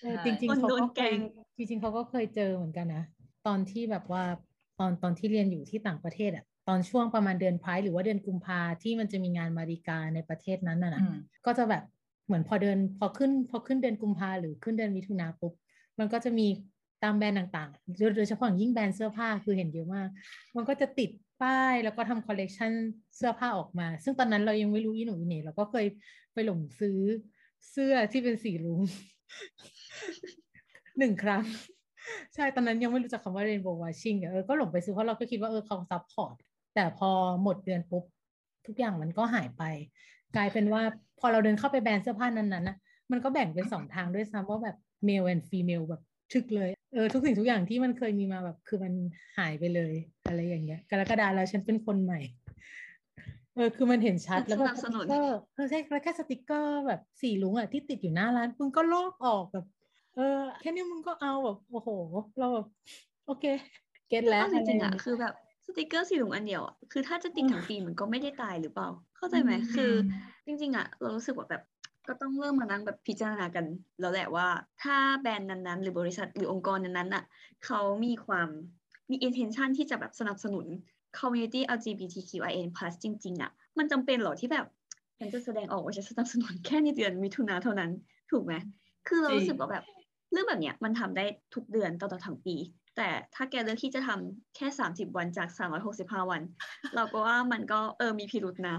Speaker 1: เออ
Speaker 2: ใช่
Speaker 1: จริง
Speaker 3: คน
Speaker 1: ๆเขา
Speaker 3: โดน
Speaker 1: ก็
Speaker 3: แก
Speaker 1: เค
Speaker 3: ล้
Speaker 1: ย
Speaker 3: ง
Speaker 1: จริงๆเขาก็เคยเจอเหมือนกันนะตอนที่แบบว่าตอนตอนที่เรียนอยู่ที่ต่างประเทศอะตอนช่วงประมาณเดือนพายหรือว่าเดือนกุมภาที่มันจะมีงานมาริกาในประเทศนั้นน่ะนะ
Speaker 2: อืม
Speaker 1: ก็จะแบบเหมือนพอเดินพอขึ้นพอขึ้นเดือนกุมภาหรือขึ้นเดือนมิถุนาปุ๊บมันก็จะมีตามแบรนด์ต่างๆ โดยเฉพาะอย่างยิ่งแบรนด์เสื้อผ้าคือเห็นเยอะมาก มันก็จะติดป้ายแล้วก็ทำคอลเลกชันเสื้อผ้าออกมา ซึ่งตอนนั้นเรายังไม่รู้อีหนูอีเหน่เราก็เคยไปหลงซื้อเสื้อที่เป็นสีรุ้งหนึ่งครั้ง ใช่ตอนนั้นยังไม่รู้จักคำว่า rainbow washing อะเออก็หลงไปซื้อเพราะเราก็คิดว่าเออเขา support แต่พอหมดเดือนปุ๊บ ทุกอย่างมันก็หายไป กลายเป็นว่าพอเราเดินเข้าไปแบรนด์เสื้อผ้านั้นๆนะมันก็แบ่งเป็นสองทางด้วยซ้ำว่าแบบ male and female แบบ ชึกเลยเออทุกสิ่งทุกอย่างที่มันเคยมีมาแบบ คือมันหายไปเลย อะไรอย่างเงี้ยกรกฎาแล้วฉันเป็นคนใหม่เออคือมันเห็นชัดแล้วก็
Speaker 3: สนับสนุน
Speaker 1: สติ๊กเกอร์เออใช่แล้วแค่สติกเกอร์แบบสีรุ้งอะที่ติดอยู่หน้าร้านมึงก็ลอกออกแบบ เออ แค่นี้มึงก็เอาแบบโอ้โห เราแบบโอเค get แล้ว
Speaker 3: เอาจริงๆ
Speaker 1: ไร
Speaker 3: อะ
Speaker 1: ย่าเย
Speaker 3: คือแบบสติกเกอร์สีรุ้งอันเดียวอะคือถ้าจะติดทั้งปีมันก็ไม่ได้ตายหรือเปล่า เข้าใจไหม
Speaker 1: อืม
Speaker 3: คือ จริง ๆอะเรารู้สึกว่าแบบ ก็ต้องเริ่มมานั่งแบบพิจารณากัน แล้วแหละว่า ถ้าแบรนด์นั้นๆ หรือบริษัทหรือองค์กรนั้นๆอะเขามีความมี intention ที่จะแบบสนับสนุน community LGBTQIN+ จริงๆอะมันจำเป็นหรอที่แบบฉันจะแสดงออกว่าฉันสนับสนุนแค่ในเดือนมิถุนาเท่านั้น ถูกไหมคือเรารู้สึกว่าแบบเรื่องแบบเนี้ยมันทำได้ทุกเดือนตลอดทั้งปี แต่ถ้าแกเลือกที่จะทำแค่ 30 วันจาก 365 วัน เราก็ว่ามันก็เออมีพิรุษนะ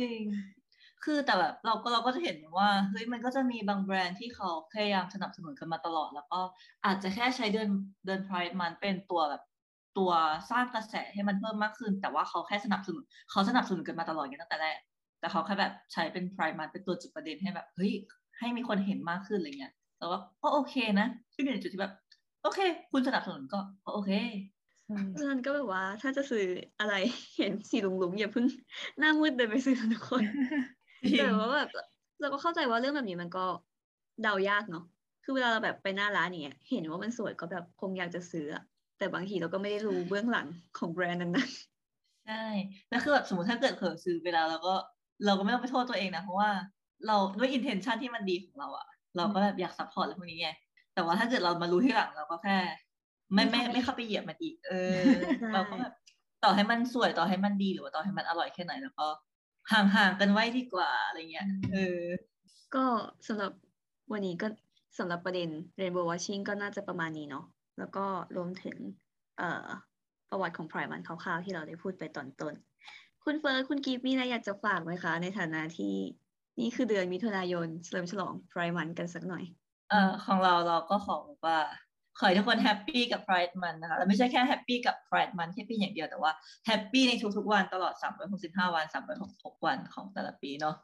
Speaker 2: จริง คือแต่แบบเราก็เราก็จะเห็นว่าเฮ้ยมันก็จะมีบางแบรนด์ที่เขาพยายามสนับสนุนกันมาตลอด แล้วก็อาจจะแค่ใช้เดือนเดือน Pride มันเป็นตัวแบบตัวสร้างกระแสให้มันเพิ่มมากขึ้น แต่ว่าเขาแค่สนับสนุนเขาสนับสนุนกันมาตลอดอย่างตั้งแต่แรกแต่เขาแค่แบบใช้เป็น Pride มันเป็นตัวจุดประเด็นให้แบบเฮ้ยให้มีคนเห็นมากขึ้นอะไรเงี้ยแต่ว่าก็โอเคนะซึ่งอยู่ในจุดที่แบบโอเค คุณสนับสนุนก็ก็โอเค
Speaker 1: ใช่า
Speaker 3: นั้นก็แบบว่าถ้าจะซื้ออะไรเห็นสีหลุงๆอย่าเพิ่งหน้ามืดเดินไปซื้อทุกคน แต่ว่าแบบเราก็เข้าใจว่าเรื่องแบบนี้มันก็เดายากเนาะคือเวลาเราแบบไปหน้าร้านอย่างเงี้ยเห็นว่ามันสวยก็แบบคงอยากจะซื้ออะแต่บางทีเราก็ไม่ได้รู้เบื้องหลังของแบรนด์นั้น
Speaker 2: ใช่แล้วคือแบบสมมติถ้าเกิดเผลอซื้อไปแล้วเราก็เราก็ไม่ต้องไปโทษตัวเองนะเพราะว่าเราด้วย intention ที่มันดีของเราอะเราก็แบบอยาก support อะไรพวกนี้ไงแต่ว่าถ้าเกิดเรามารู้ที่หลังเราก็แค่ ไม่ไม่ไม่เข้าไปเหยียบมันอีก เออ
Speaker 3: ใช่
Speaker 2: เราก็แบบต่อให้มันสวยต่อให้มันดีหรือว่าต่อให้มันอร่อยแค่ไหน แล้วก็ ห่างๆกันไว้ดีกว่าอะไรเงี้ยเออ
Speaker 3: ก็สำหรับวันนี้ก็สำหรับประเด็น Rainbow Washing ก็น่าจะประมาณนี้เนาะแล้วก็รวมถึงเอ่อประวัติของ Pride Month คร่าวๆที่เราได้พูดไปตอนต้น คุณเฟิร์สคุณกีฟมีอะไรอยากจะฝากไหมคะ ในฐานะที่นี่คือเดือนมิถุนายนเฉลิมฉลอง Pride Month กันสักหน่อย
Speaker 2: เอ่อของเราเราก็ขอบอกว่า ขอให้ทุกคนแฮปปี้กับ Pride มันนะคะแล้วไม่ใช่แค่แฮปปี้กับ Pride มันแค่ปีอย่างเดียวแต่ว่า happy ในทุกๆวันตลอด 365 วัน 366 วันของแต่ละปีเนาะ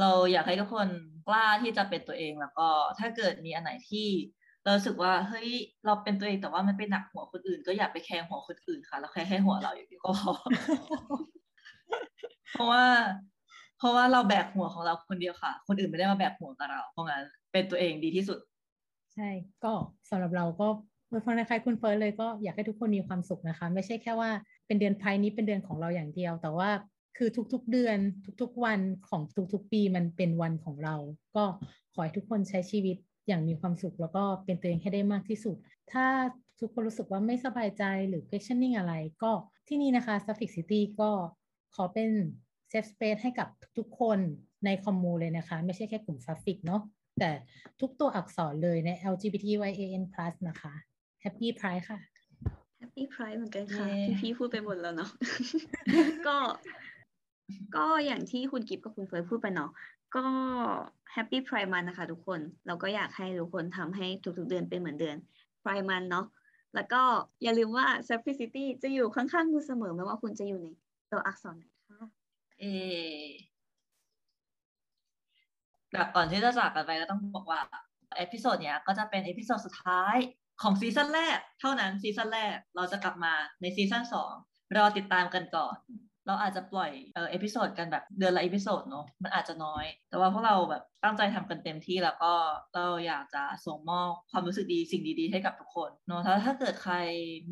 Speaker 2: เราอยากให้ทุกคนกล้าที่จะเป็นตัวเองแล้วก็ถ้าเกิดมีอันไหนที่เรารู้สึกว่าเฮ้ยเราเป็นตัวเองแต่ว่ามันไปหนักหัวคนอื่น ก็อย่าไป care หัวคนอื่นค่ะเราแค่ให้หัวเราอย่างเดียวก็พอเพราะว่า เพราะว่าเราแบกหัวของเราคนเดียวค่ะ คนอื่นไม่ได้มาแบกหัวกับเรา เพราะงั้นเป็นตัวเองดีที่สุด
Speaker 1: ใช่ ก็สำหรับเราก็เมื่อฟังในใครคุณเฟิร์สเลยก็อยากให้ทุกคนมีความสุขนะคะ ไม่ใช่แค่ว่าเป็นเดือนไพร์นี้เป็นเดือนของเราอย่างเดียว แต่ว่าคือทุกๆเดือนทุกๆวันของทุกๆปีมันเป็นวันของเรา ก็ขอให้ทุกคนใช้ชีวิตอย่างมีความสุข แล้วก็เป็นตัวเองให้ได้มากที่สุด ถ้าทุกคนรู้สึกว่าไม่สบายใจหรือ questioning อะไร ก็ที่นี่นะคะ Suffolk City ก็ขอเป็น safe space ให้กับทุกๆคนในคอมมูเลยนะคะ ไม่ใช่แค่กลุ่ม Suffolk เนาะ แต่ทุกตัวอักษรเลยใน LGBTYAN+ นะคะ Happy Pride ค่ะ
Speaker 3: Happy Pride เหมือนกันค่ะ
Speaker 2: เย้
Speaker 3: พี่พี่พูดไปหมดแล้วเนาะก็ก็อย่างที่คุณกิฟต์กับคุณเฟิร์สพูดไปเนาะก็ Happy Pride มันนะคะทุกคน เราก็อยากให้ทุกคนทำให้ทุกๆเดือนเป็นเหมือนเดือน Pride มันเนาะแล้วก็อย่าลืมว่า Sapphicity จะอยู่ข้างๆคุณเสมอไม่ว่าคุณจะอยู่ในตัวอักษรไหนค่ะ
Speaker 2: เอ แบบก่อนที่จะจากกันไปก็ต้องบอกว่า episode เนี้ยก็จะเป็น episode สุดท้ายของซีซั่นแรก เท่านั้นซีซั่นแรกเราจะกลับมาในซีซั่นสองรอติดตามกันก่อน เราอาจจะปล่อยเออ episode กันแบบเดือนละ episode เนาะมันอาจจะน้อย แต่ว่าพวกเราแบบตั้งใจทำกันเต็มที่แล้วก็เราอยากจะส่งมอบความรู้สึกดีสิ่งดีๆ ให้กับทุกคนเนาะถ้าถ้าเกิดใคร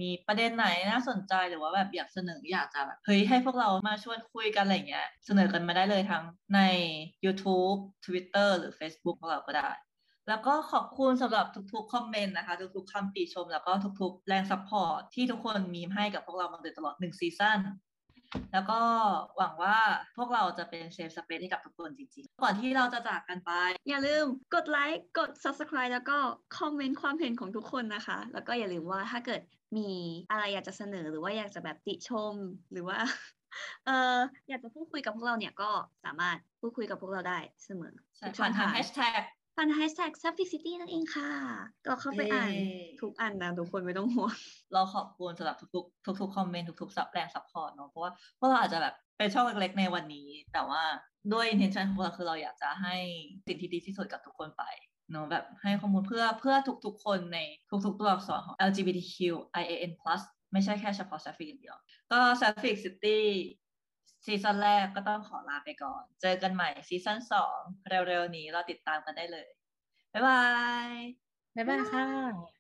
Speaker 2: มีประเด็นไหนน่าสนใจหรือว่าแบบอยากเสนออยากจะแบบเฮ้ยให้พวกเรามาชวนคุยกันอะไรเงี้ยเสนอกันมาได้เลยทั้งใน YouTube Twitter หรือ Facebook ของเราก็ได้แล้วก็ขอบคุณสำหรับทุกๆ คอมเมนต์นะคะ ทุกๆคำติชม แล้วก็ทุกๆ แรง support ที่ทุกคนมีให้กับพวกเรามาโดยตลอดหนึ่งซีซั่น แล้วก็หวังว่าพวกเราจะเป็น safe space ให้กับทุกคนจริงๆ ก่อนที่เราจะจากกันไป
Speaker 3: อย่าลืมกดไลค์กด subscribe แล้วก็คอมเมนต์ความเห็นของทุกคนนะคะ แล้วก็อย่าลืมว่าถ้าเกิดมีอะไรอยากจะเสนอหรือว่าอยากจะแบบติชมหรือว่าเอออยากจะพูดคุยกับพวกเราเนี่ยก็สามารถพูดคุยกับพวกเราได้เสมอ
Speaker 2: ใช่
Speaker 3: ทุกช่อง
Speaker 2: ทาง ผ่าน
Speaker 3: ทาง
Speaker 2: แฮชแท็ก
Speaker 3: ผ่านแฮชแท็ก s u b f i City นั่นเองค่ะ ก็เข้าไปอ่าน
Speaker 2: เย้
Speaker 3: ทุกอันนะทุกคนไม่ต้องห่วง
Speaker 2: เราขอบคุณสำหรับทุกๆทุกๆคอมเมนต์ทุกๆซับแรง support เนาะเพราะว่าพวกเราอาจจะแบบเป็นช่องเล็กๆในวันนี้ แต่ว่าด้วย intention ของเราคือเราอยากจะให้สิ่งที่ดีที่สุดกับทุกคนไปเนาะแบบให้ข้อมูลเพื่อเพื่อทุกๆ คนในทุกๆ ตัวอักษรของ LGBTQIAN+ ไม่ใช่แค่เฉพาะ Sapphic อย่างเดียว ก็ Sapphicity ซีซั่นแรกก็ต้องขอลาไปก่อน เจอกันใหม่ซีซั่นสองเร็วๆนี้เราติดตามกันได้เลย บ๊ายบาย
Speaker 1: บ๊ายบายค่ะ